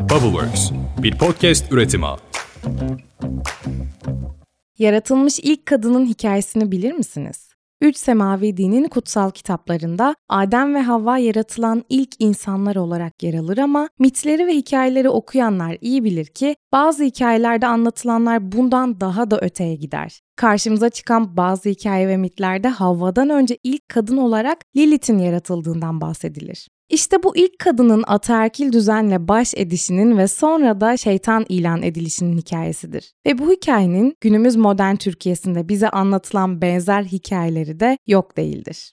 Bubbleworks, bir podcast üretimi. Yaratılmış ilk kadının hikayesini bilir misiniz? Üç Semavi dinin kutsal kitaplarında Adem ve Havva yaratılan ilk insanlar olarak yer alır ama mitleri ve hikayeleri okuyanlar iyi bilir ki bazı hikayelerde anlatılanlar bundan daha da öteye gider. Karşımıza çıkan bazı hikaye ve mitlerde Havva'dan önce ilk kadın olarak Lilith'in yaratıldığından bahsedilir. İşte bu ilk kadının ataerkil düzenle baş edişinin ve sonra da şeytan ilan edilişinin hikayesidir. Ve bu hikayenin günümüz modern Türkiye'sinde bize anlatılan benzer hikayeleri de yok değildir.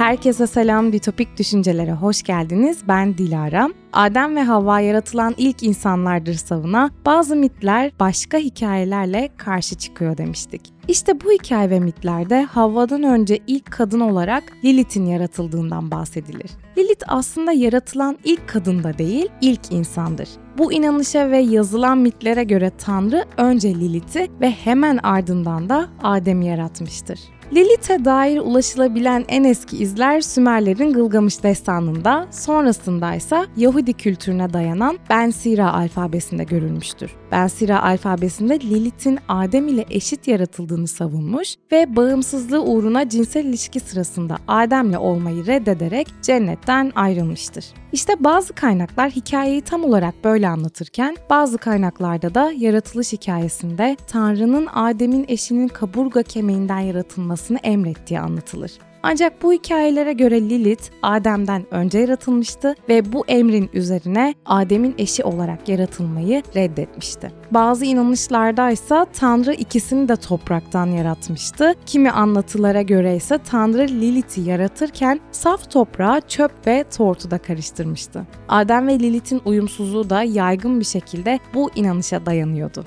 Herkese selam, Ditopik Düşüncelere hoş geldiniz. Ben Dilara. Adem ve Havva yaratılan ilk insanlardır savuna bazı mitler başka hikayelerle karşı çıkıyor demiştik. İşte bu hikaye ve mitlerde Havva'dan önce ilk kadın olarak Lilith'in yaratıldığından bahsedilir. Lilith aslında yaratılan ilk kadın da değil, ilk insandır. Bu inanışa ve yazılan mitlere göre Tanrı önce Lilith'i ve hemen ardından da Adem'i yaratmıştır. Lilith'e dair ulaşılabilen en eski izler Sümerlerin Gılgamış destanında, sonrasında ise Yahudi kültürüne dayanan Ben Sira alfabesinde görülmüştür. Ben Sira alfabesinde Lilith'in Adem ile eşit yaratıldığını savunmuş ve bağımsızlığı uğruna cinsel ilişki sırasında Adem'le olmayı reddederek cennetten ayrılmıştır. İşte bazı kaynaklar hikayeyi tam olarak böyle anlatırken bazı kaynaklarda da yaratılış hikayesinde Tanrı'nın Adem'in eşinin kaburga kemiğinden yaratılmasını emrettiği anlatılır. Ancak bu hikayelere göre Lilith Adem'den önce yaratılmıştı ve bu emrin üzerine Adem'in eşi olarak yaratılmayı reddetmişti. Bazı inanışlarda ise Tanrı ikisini de topraktan yaratmıştı. Kimi anlatılara göre ise Tanrı Lilith'i yaratırken saf toprağa çöp ve tortu da karıştırmıştı. Adem ve Lilith'in uyumsuzluğu da yaygın bir şekilde bu inanışa dayanıyordu.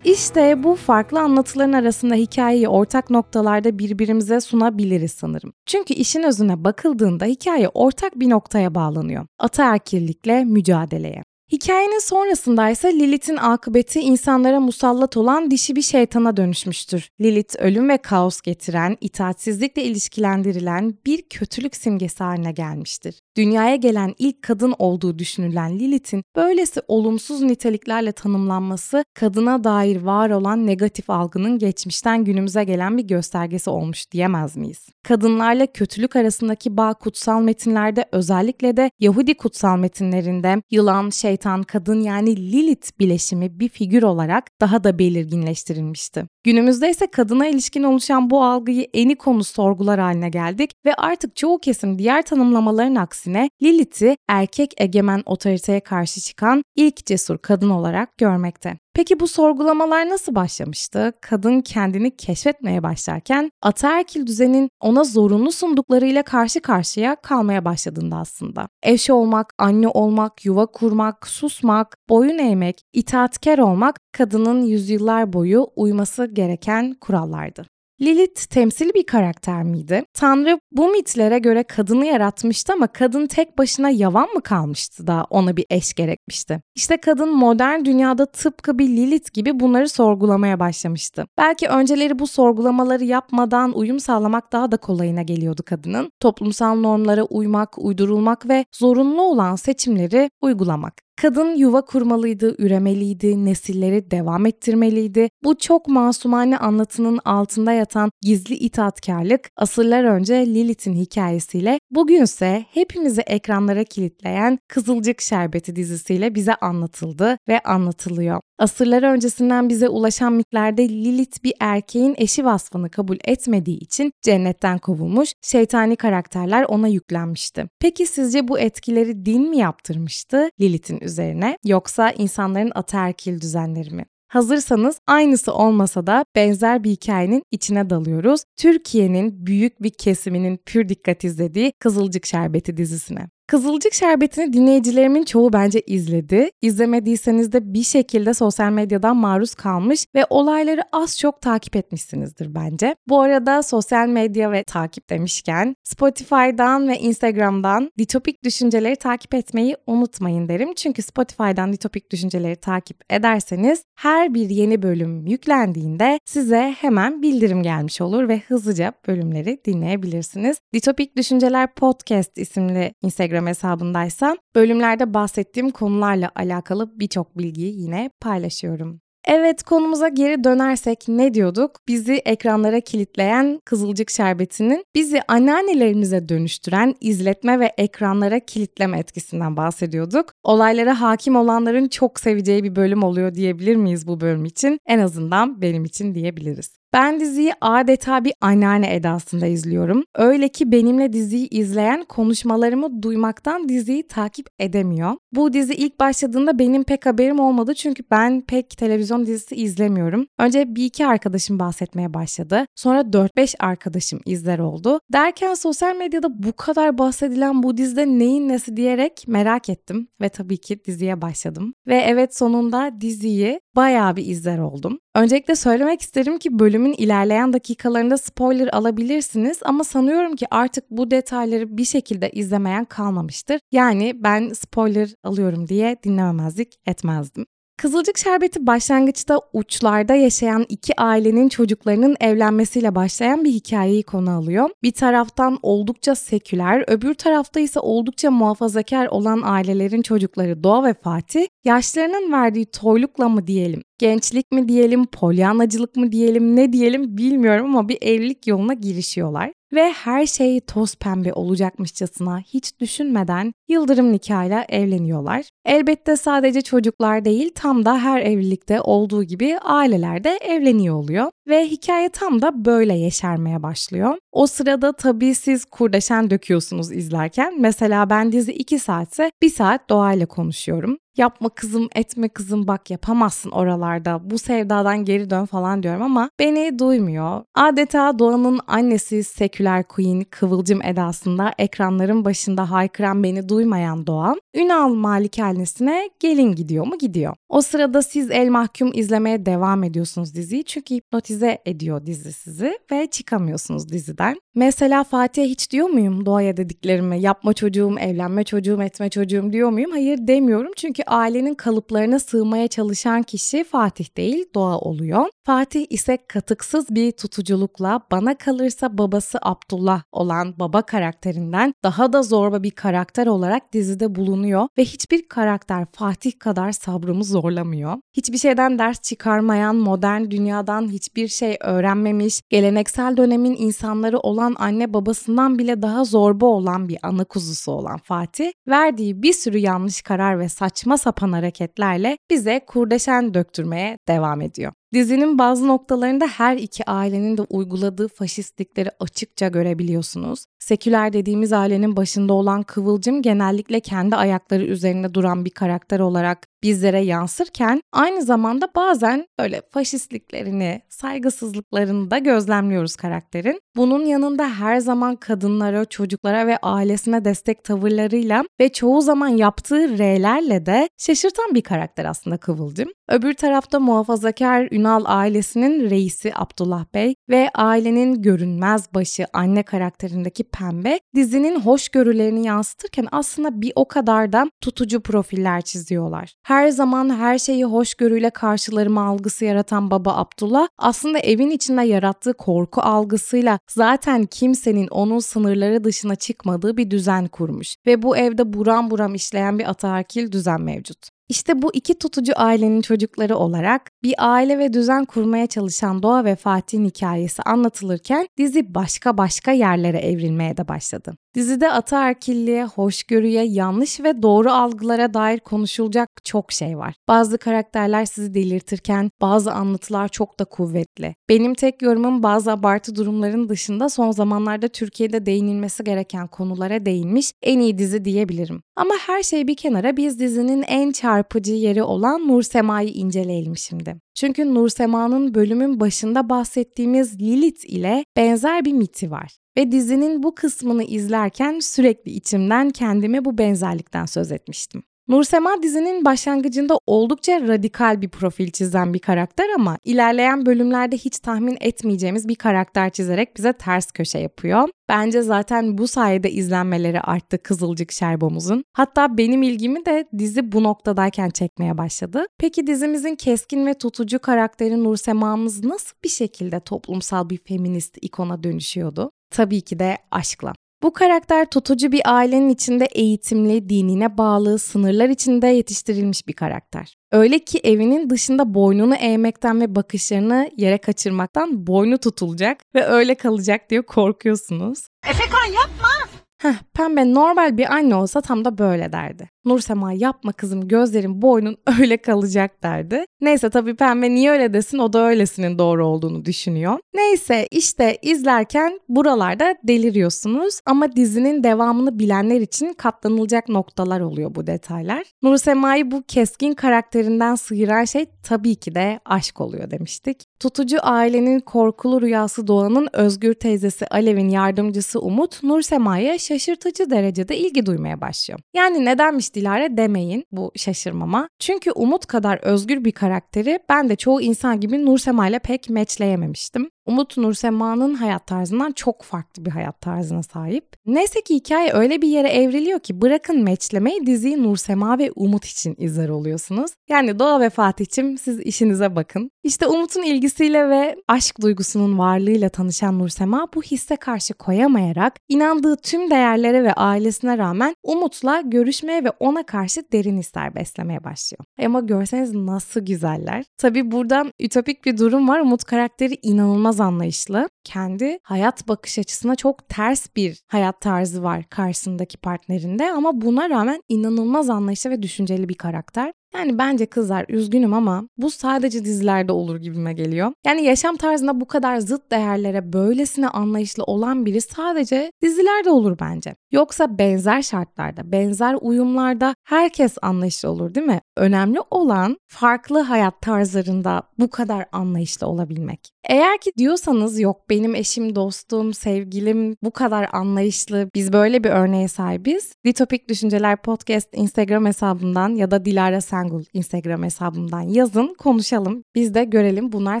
İşte bu farklı anlatıların arasında hikayeyi ortak noktalarda birbirimize sunabiliriz sanırım. Çünkü işin özüne bakıldığında hikaye ortak bir noktaya bağlanıyor. Ataerkillikle mücadeleye. Hikayenin sonrasında ise Lilith'in akıbeti insanlara musallat olan dişi bir şeytana dönüşmüştür. Lilith ölüm ve kaos getiren, itaatsizlikle ilişkilendirilen bir kötülük simgesi haline gelmiştir. Dünyaya gelen ilk kadın olduğu düşünülen Lilith'in böylesi olumsuz niteliklerle tanımlanması kadına dair var olan negatif algının geçmişten günümüze gelen bir göstergesi olmuş diyemez miyiz? Kadınlarla kötülük arasındaki bağ kutsal metinlerde özellikle de Yahudi kutsal metinlerinde yılan, şeytan şeytan kadın yani Lilith bileşimi bir figür olarak daha da belirginleştirilmişti. Günümüzde ise kadına ilişkin oluşan bu algıyı eni konu sorgular haline geldik ve artık çoğu kesim diğer tanımlamaların aksine Lilith'i erkek egemen otoriteye karşı çıkan ilk cesur kadın olarak görmekte. Peki bu sorgulamalar nasıl başlamıştı? Kadın kendini keşfetmeye başlarken ataerkil düzenin ona zorunlu sunduklarıyla karşı karşıya kalmaya başladığında aslında. Eş olmak, anne olmak, yuva kurmak, susmak, boyun eğmek, itaatkar olmak kadının yüzyıllar boyu uyması gereken kurallardı. Lilith temsil bir karakter miydi? Tanrı bu mitlere göre kadını yaratmıştı ama kadın tek başına yavan mı kalmıştı da ona bir eş gerekmişti? İşte kadın modern dünyada tıpkı bir Lilith gibi bunları sorgulamaya başlamıştı. Belki önceleri bu sorgulamaları yapmadan uyum sağlamak daha da kolayına geliyordu kadının. Toplumsal normlara uymak, uydurulmak ve zorunlu olan seçimleri uygulamak. Kadın yuva kurmalıydı, üremeliydi, nesilleri devam ettirmeliydi. Bu çok masumane anlatının altında yatan gizli itaatkarlık asırlar önce Lilith'in hikayesiyle bugünse hepimizi ekranlara kilitleyen Kızılcık Şerbeti dizisiyle bize anlatıldı ve anlatılıyor. Asırlar öncesinden bize ulaşan mitlerde Lilith bir erkeğin eşi vasfını kabul etmediği için cennetten kovulmuş, şeytani karakterler ona yüklenmişti. Peki sizce bu etkileri din mi yaptırmıştı Lilith'in üzerine yoksa insanların ataerkil düzenleri mi? Hazırsanız aynısı olmasa da benzer bir hikayenin içine dalıyoruz. Türkiye'nin büyük bir kesiminin pür dikkat izlediği Kızılcık Şerbeti dizisine. Kızılcık Şerbeti'ni dinleyicilerimin çoğu bence izledi. İzlemediyseniz de bir şekilde sosyal medyadan maruz kalmış ve olayları az çok takip etmişsinizdir bence. Bu arada sosyal medya ve takip demişken Spotify'dan ve Instagram'dan Ditopik Düşünceleri takip etmeyi unutmayın derim. Çünkü Spotify'dan Ditopik Düşünceleri takip ederseniz her bir yeni bölüm yüklendiğinde size hemen bildirim gelmiş olur ve hızlıca bölümleri dinleyebilirsiniz. Ditopik Düşünceler Podcast isimli Instagram Instagram hesabındaysa bölümlerde bahsettiğim konularla alakalı birçok bilgiyi yine paylaşıyorum. Evet konumuza geri dönersek ne diyorduk? Bizi ekranlara kilitleyen Kızılcık Şerbeti'nin bizi anneannelerimize dönüştüren izletme ve ekranlara kilitleme etkisinden bahsediyorduk. Olaylara hakim olanların çok seveceği bir bölüm oluyor diyebilir miyiz bu bölüm için? En azından benim için diyebiliriz. Ben diziyi adeta bir anneanne edasında izliyorum. Öyle ki benimle diziyi izleyen konuşmalarımı duymaktan diziyi takip edemiyor. Bu dizi ilk başladığında benim pek haberim olmadı çünkü ben pek televizyon dizisi izlemiyorum. Önce bir iki arkadaşım bahsetmeye başladı. Sonra 4-5 arkadaşım izler oldu. Derken sosyal medyada bu kadar bahsedilen bu dizide neyin nesi diyerek merak ettim ve tabii ki diziye başladım. Ve evet sonunda diziyi bayağı bir izler oldum. Öncelikle söylemek isterim ki bölümün ilerleyen dakikalarında spoiler alabilirsiniz ama sanıyorum ki artık bu detayları bir şekilde izlemeyen kalmamıştır. Yani ben spoiler alıyorum diye dinlememezlik etmezdim. Kızılcık Şerbeti başlangıçta uçlarda yaşayan iki ailenin çocuklarının evlenmesiyle başlayan bir hikayeyi konu alıyor. Bir taraftan oldukça seküler, öbür tarafta ise oldukça muhafazakar olan ailelerin çocukları Doğa ve Fatih, yaşlarının verdiği toylukla mı diyelim, gençlik mi diyelim, polyanacılık mı diyelim, ne diyelim bilmiyorum ama bir evlilik yoluna girişiyorlar ve her şey toz pembe olacakmışçasına hiç düşünmeden yıldırım nikahıyla evleniyorlar. Elbette sadece çocuklar değil tam da her evlilikte olduğu gibi aileler de evleniyor oluyor ve hikaye tam da böyle yeşermeye başlıyor. O sırada tabii siz kurdeşen döküyorsunuz izlerken. Mesela ben dizi 2 saatse 1 saat doğayla konuşuyorum yapma kızım etme kızım bak yapamazsın oralarda bu sevdadan geri dön falan diyorum ama beni duymuyor. Adeta Doğan'ın annesi seküler queen kıvılcım edasında ekranların başında haykıran beni duymayan Doğan Ünal malikanesine gelin gidiyor mu gidiyor. O sırada siz El Mahkum izlemeye devam ediyorsunuz diziyi çünkü hipnotize ediyor dizi sizi ve çıkamıyorsunuz diziden. Mesela Fatih'e hiç diyor muyum doğaya dediklerimi yapma çocuğum, evlenme çocuğum, etme çocuğum diyor muyum? Hayır demiyorum çünkü ailenin kalıplarına sığmaya çalışan kişi Fatih değil doğa oluyor. Fatih ise katıksız bir tutuculukla bana kalırsa babası Abdullah olan baba karakterinden daha da zorba bir karakter olarak dizide bulunuyor ve hiçbir karakter Fatih kadar sabrımı zorlamıyor. Hiçbir şeyden ders çıkarmayan, modern dünyadan hiçbir şey öğrenmemiş, geleneksel dönemin insanları olan anne babasından bile daha zorba olan bir ana kuzusu olan Fatih, verdiği bir sürü yanlış karar ve saçma sapan hareketlerle bize kurdeşen döktürmeye devam ediyor. Dizinin bazı noktalarında her iki ailenin de uyguladığı faşistlikleri açıkça görebiliyorsunuz. Seküler dediğimiz ailenin başında olan Kıvılcım genellikle kendi ayakları üzerinde duran bir karakter olarak bizlere yansırken aynı zamanda bazen böyle faşistliklerini, saygısızlıklarını da gözlemliyoruz karakterin. Bunun yanında her zaman kadınlara, çocuklara ve ailesine destek tavırlarıyla ve çoğu zaman yaptığı R'lerle de şaşırtan bir karakter aslında Kıvılcım. Öbür tarafta muhafazakar Ünal ailesinin reisi Abdullah Bey ve ailenin görünmez başı anne karakterindeki Pembe dizinin hoşgörülerini yansıtırken aslında bir o kadar da tutucu profiller çiziyorlar. Her zaman her şeyi hoşgörüyle karşılarıma algısı yaratan baba Abdullah aslında evin içinde yarattığı korku algısıyla zaten kimsenin onun sınırları dışına çıkmadığı bir düzen kurmuş ve bu evde buram buram işleyen bir ataerkil düzen mevcut. İşte bu iki tutucu ailenin çocukları olarak bir aile ve düzen kurmaya çalışan Doğa ve Fatih'in hikayesi anlatılırken dizi başka başka yerlere evrilmeye de başladı. Dizide ataerkilliğe, hoşgörüye, yanlış ve doğru algılara dair konuşulacak çok şey var. Bazı karakterler sizi delirtirken bazı anlatılar çok da kuvvetli. Benim tek yorumum bazı abartı durumların dışında son zamanlarda Türkiye'de değinilmesi gereken konulara değinmiş en iyi dizi diyebilirim. Ama her şey bir kenara biz dizinin en çarpıcı yeri olan Nur Sema'yı inceleyelim şimdi. Çünkü Nur Sema'nın bölümün başında bahsettiğimiz Lilith ile benzer bir miti var. Ve dizinin bu kısmını izlerken sürekli içimden kendime bu benzerlikten söz etmiştim. Nursema dizinin başlangıcında oldukça radikal bir profil çizen bir karakter ama ilerleyen bölümlerde hiç tahmin etmeyeceğimiz bir karakter çizerek bize ters köşe yapıyor. Bence zaten bu sayede izlenmeleri arttı Kızılcık Şerbomuz'un. Hatta benim ilgimi de dizi bu noktadayken çekmeye başladı. Peki dizimizin keskin ve tutucu karakteri Nursema'mız nasıl bir şekilde toplumsal bir feminist ikona dönüşüyordu? Tabii ki de aşkla. Bu karakter tutucu bir ailenin içinde eğitimli, dinine bağlı, sınırlar içinde yetiştirilmiş bir karakter. Öyle ki evinin dışında boynunu eğmekten ve bakışlarını yere kaçırmaktan boynu tutulacak ve öyle kalacak diye korkuyorsunuz. Efekan yapma. Heh, pembe normal bir anne olsa tam da böyle derdi. Nursema yapma kızım gözlerin boynun öyle kalacak derdi. Neyse tabii pembe niye öyle desin o da öylesinin doğru olduğunu düşünüyor. Neyse işte izlerken buralarda deliriyorsunuz ama dizinin devamını bilenler için katlanılacak noktalar oluyor bu detaylar. Nursema'yı bu keskin karakterinden sıyıran şey tabii ki de aşk oluyor demiştik. Tutucu ailenin korkulu rüyası Doğan'ın Özgür teyzesi Alev'in yardımcısı Umut, Nursema'ya şaşırtıcı derecede ilgi duymaya başlıyor. Yani nedenmiş Dilara demeyin bu şaşırmama. Çünkü Umut kadar özgür bir karakteri ben de çoğu insan gibi Nursema ile pek meçleyememiştim. Umut Nursema'nın hayat tarzından çok farklı bir hayat tarzına sahip. Neyse ki hikaye öyle bir yere evriliyor ki bırakın meçlemeyi diziyi Nursema ve Umut için izler oluyorsunuz. Yani Doğa ve Fatih'cim siz işinize bakın. İşte Umut'un ilgisiyle ve aşk duygusunun varlığıyla tanışan Nursema bu hisse karşı koyamayarak inandığı tüm değerlere ve ailesine rağmen Umut'la görüşmeye ve ona karşı derin hisler beslemeye başlıyor. Ama görseniz nasıl güzeller. Tabi burada ütopik bir durum var. Umut karakteri inanılmaz inanılmaz anlayışlı. Kendi hayat bakış açısına çok ters bir hayat tarzı var karşısındaki partnerinde ama buna rağmen inanılmaz anlayışlı ve düşünceli bir karakter. Yani bence kızlar üzgünüm ama bu sadece dizilerde olur gibime geliyor. Yani yaşam tarzında bu kadar zıt değerlere böylesine anlayışlı olan biri sadece dizilerde olur bence. Yoksa benzer şartlarda, benzer uyumlarda herkes anlayışlı olur değil mi? Önemli olan farklı hayat tarzlarında bu kadar anlayışlı olabilmek. Eğer ki diyorsanız yok benim eşim, dostum, sevgilim bu kadar anlayışlı, biz böyle bir örneğe sahibiz. Ditopik Düşünceler Podcast Instagram hesabından ya da Dilara Sengul Instagram hesabından yazın, konuşalım. Biz de görelim bunlar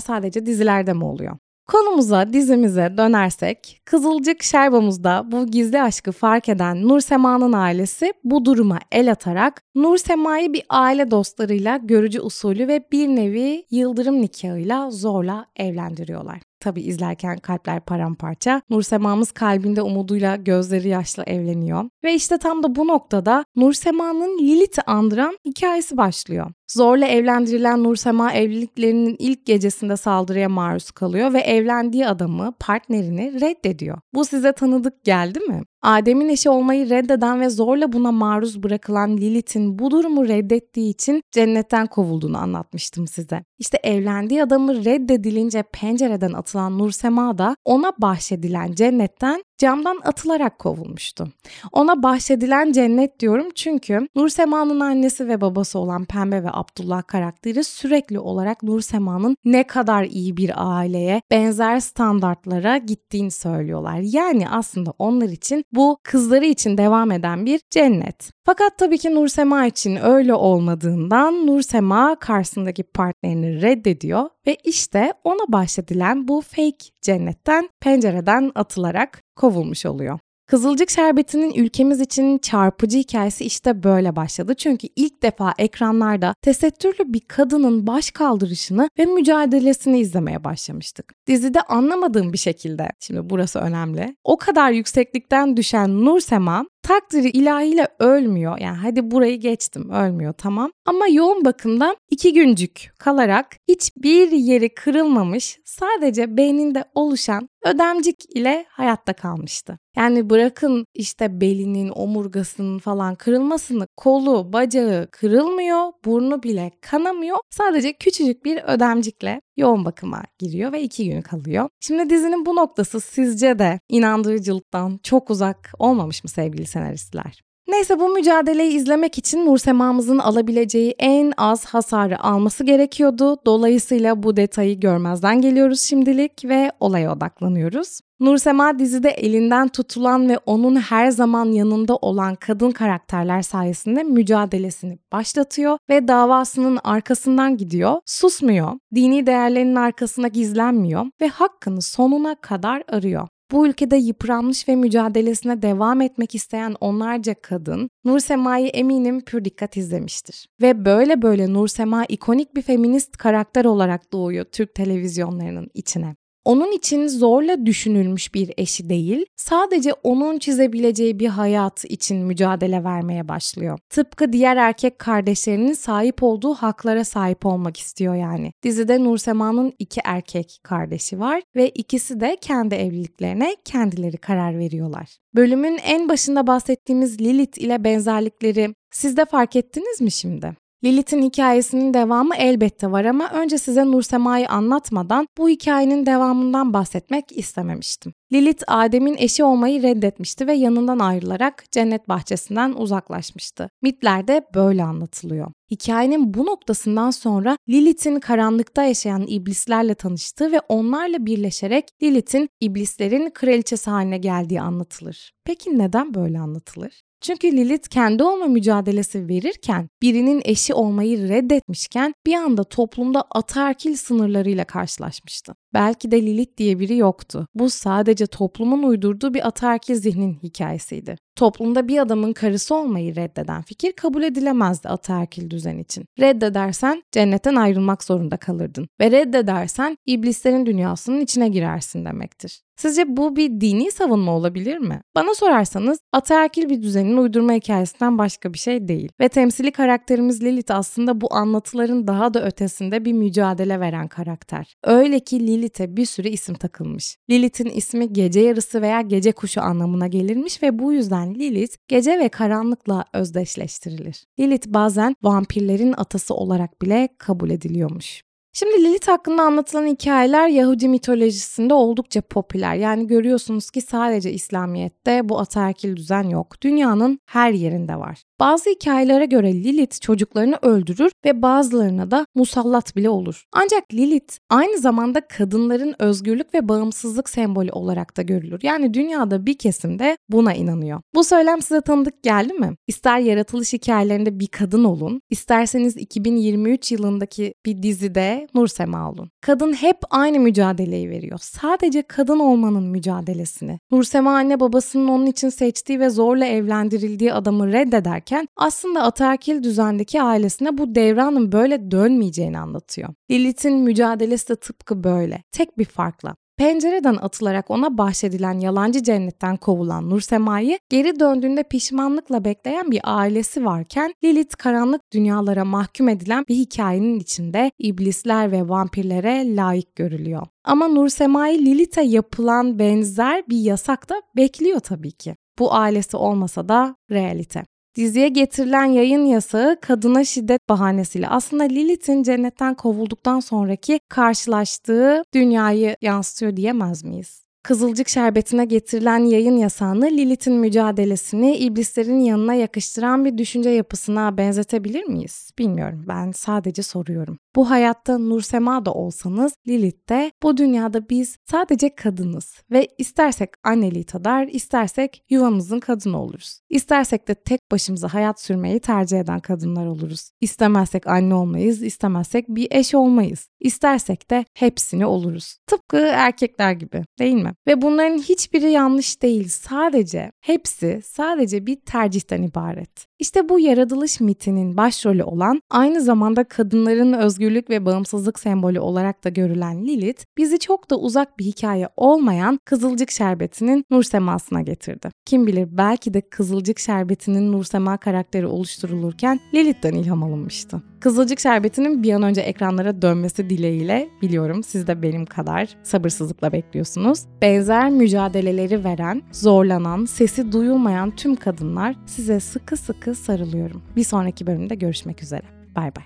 sadece dizilerde mi oluyor? Konumuza, dizimize dönersek, Kızılcık Şerbamızda bu gizli aşkı fark eden Nur Sema'nın ailesi bu duruma el atarak Nur Sema'yı bir aile dostlarıyla görücü usulü ve bir nevi yıldırım nikahıyla zorla evlendiriyorlar. Tabi izlerken kalpler paramparça. Nursema'mız kalbinde umuduyla gözleri yaşlı evleniyor. Ve işte tam da bu noktada Nursema'nın Lilith'i andıran hikayesi başlıyor. Zorla evlendirilen Nursema evliliklerinin ilk gecesinde saldırıya maruz kalıyor ve evlendiği adamı, partnerini reddediyor. Bu size tanıdık geldi mi? Adem'in eşi olmayı reddeden ve zorla buna maruz bırakılan Lilith'in bu durumu reddettiği için cennetten kovulduğunu anlatmıştım size. İşte evlendiği adamı reddedilince pencereden atılan Nursema da ona bahşedilen cennetten camdan atılarak kovulmuştu. Ona bahşedilen cennet diyorum çünkü Nursema'nın annesi ve babası olan Pembe ve Abdullah karakteri sürekli olarak Nursema'nın ne kadar iyi bir aileye, benzer standartlara gittiğini söylüyorlar. Yani aslında onlar için bu kızları için devam eden bir cennet. Fakat tabii ki Nursema için öyle olmadığından Nursema karşısındaki partnerini reddediyor ve işte ona bahşedilen bu fake cennetten pencereden atılarak kovulmuş oluyor. Kızılcık Şerbeti'nin ülkemiz için çarpıcı hikayesi işte böyle başladı. Çünkü ilk defa ekranlarda tesettürlü bir kadının baş kaldırışını ve mücadelesini izlemeye başlamıştık. Dizide anlamadığım bir şekilde, şimdi burası önemli, o kadar yükseklikten düşen Nur Sema takdiri ilahiyle ölmüyor. Yani hadi burayı geçtim ölmüyor tamam. Ama yoğun bakımda iki güncük kalarak hiçbir yeri kırılmamış sadece beyninde oluşan ödemcik ile hayatta kalmıştı. Yani bırakın işte belinin, omurgasının falan kırılmasını, kolu, bacağı kırılmıyor, burnu bile kanamıyor. Sadece küçücük bir ödemcikle yoğun bakıma giriyor ve iki gün kalıyor. Şimdi dizinin bu noktası sizce de inandırıcılıktan çok uzak olmamış mı sevgili senaristler? Neyse bu mücadeleyi izlemek için Nursema'mızın alabileceği en az hasarı alması gerekiyordu. Dolayısıyla bu detayı görmezden geliyoruz şimdilik ve olaya odaklanıyoruz. Nursema dizide elinden tutulan ve onun her zaman yanında olan kadın karakterler sayesinde mücadelesini başlatıyor ve davasının arkasından gidiyor, susmuyor, dini değerlerinin arkasına gizlenmiyor ve hakkını sonuna kadar arıyor. Bu ülkede yıpranmış ve mücadelesine devam etmek isteyen onlarca kadın Nur Sema'yı eminim pür dikkat izlemiştir. Ve böyle böyle Nur Sema ikonik bir feminist karakter olarak doğuyor Türk televizyonlarının içine. Onun için zorla düşünülmüş bir eşi değil, sadece onun çizebileceği bir hayat için mücadele vermeye başlıyor. Tıpkı diğer erkek kardeşlerinin sahip olduğu haklara sahip olmak istiyor yani. Dizide Nursema'nın iki erkek kardeşi var ve ikisi de kendi evliliklerine kendileri karar veriyorlar. Bölümün en başında bahsettiğimiz Lilith ile benzerlikleri siz de fark ettiniz mi şimdi? Lilith'in hikayesinin devamı elbette var ama önce size Nursema'yı anlatmadan bu hikayenin devamından bahsetmek istememiştim. Lilith Adem'in eşi olmayı reddetmişti ve yanından ayrılarak cennet bahçesinden uzaklaşmıştı. Mitlerde böyle anlatılıyor. Hikayenin bu noktasından sonra Lilith'in karanlıkta yaşayan iblislerle tanıştığı ve onlarla birleşerek Lilith'in iblislerin kraliçesi haline geldiği anlatılır. Peki neden böyle anlatılır? Çünkü Lilith kendi olma mücadelesi verirken birinin eşi olmayı reddetmişken bir anda toplumda ataerkil sınırlarıyla karşılaşmıştı. Belki de Lilith diye biri yoktu. Bu sadece toplumun uydurduğu bir ataerkil zihnin hikayesiydi. Toplumda bir adamın karısı olmayı reddeden fikir kabul edilemezdi ataerkil düzen için. Reddedersen cennetten ayrılmak zorunda kalırdın ve reddedersen iblislerin dünyasının içine girersin demektir. Sizce bu bir dini savunma olabilir mi? Bana sorarsanız ataerkil bir düzenin uydurma hikayesinden başka bir şey değil. Ve temsili karakterimiz Lilith aslında bu anlatıların daha da ötesinde bir mücadele veren karakter. Öyle ki Lilith'e bir sürü isim takılmış. Lilith'in ismi gece yarısı veya gece kuşu anlamına gelirmiş ve bu yüzden Lilith gece ve karanlıkla özdeşleştirilir. Lilith bazen vampirlerin atası olarak bile kabul ediliyormuş. Şimdi Lilith hakkında anlatılan hikayeler Yahudi mitolojisinde oldukça popüler. Yani görüyorsunuz ki sadece İslamiyet'te bu ataerkil düzen yok. Dünyanın her yerinde var. Bazı hikayelere göre Lilith çocuklarını öldürür ve bazılarına da musallat bile olur. Ancak Lilith aynı zamanda kadınların özgürlük ve bağımsızlık sembolü olarak da görülür. Yani dünyada bir kesimde buna inanıyor. Bu söylem size tanıdık geldi mi? İster yaratılış hikayelerinde bir kadın olun, isterseniz 2023 yılındaki bir dizide Nur Sema olun. Kadın hep aynı mücadeleyi veriyor. Sadece kadın olmanın mücadelesini. Nur Sema anne babasının onun için seçtiği ve zorla evlendirildiği adamı reddederken aslında ataerkil düzendeki ailesine bu devranın böyle dönmeyeceğini anlatıyor. Lilith'in mücadelesi de tıpkı böyle. Tek bir farkla. Pencereden atılarak ona bahşedilen yalancı cennetten kovulan Nursema'yı geri döndüğünde pişmanlıkla bekleyen bir ailesi varken Lilith karanlık dünyalara mahkum edilen bir hikayenin içinde iblisler ve vampirlere layık görülüyor. Ama Nursema'yı Lilith'e yapılan benzer bir yasak da bekliyor tabii ki. Bu ailesi olmasa da realite. Diziye getirilen yayın yasağı kadına şiddet bahanesiyle aslında Lilith'in cennetten kovulduktan sonraki karşılaştığı dünyayı yansıtıyor diyemez miyiz? Kızılcık şerbetine getirilen yayın yasağını Lilith'in mücadelesini iblislerin yanına yakıştıran bir düşünce yapısına benzetebilir miyiz? Bilmiyorum. Ben sadece soruyorum. Bu hayatta Nursema da olsanız Lilith de bu dünyada biz sadece kadınız ve istersek anneliği tadar, istersek yuvamızın kadını oluruz. İstersek de tek başımıza hayat sürmeyi tercih eden kadınlar oluruz. İstemezsek anne olmayız, istemezsek bir eş olmayız. İstersek de hepsini oluruz. Tıpkı erkekler gibi değil mi? Ve bunların hiçbiri yanlış değil. Sadece hepsi sadece bir tercihten ibaret. İşte bu yaratılış mitinin başrolü olan aynı zamanda kadınların özgürlük ve bağımsızlık sembolü olarak da görülen Lilith bizi çok da uzak bir hikaye olmayan Kızılcık Şerbeti'nin nur semasına getirdi. Kim bilir belki de Kızılcık Şerbeti'nin nur sema karakteri oluşturulurken Lilith'ten ilham alınmıştı. Kızılcık Şerbeti'nin bir an önce ekranlara dönmesi dileğiyle biliyorum siz de benim kadar sabırsızlıkla bekliyorsunuz. Benzer mücadeleleri veren, zorlanan, sesi duyulmayan tüm kadınlar size sıkı sıkı sarılıyorum. Bir sonraki bölümde görüşmek üzere. Bay bay.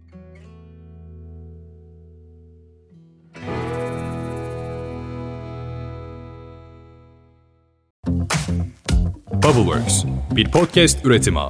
Bubbleworks, bir podcast üretimi.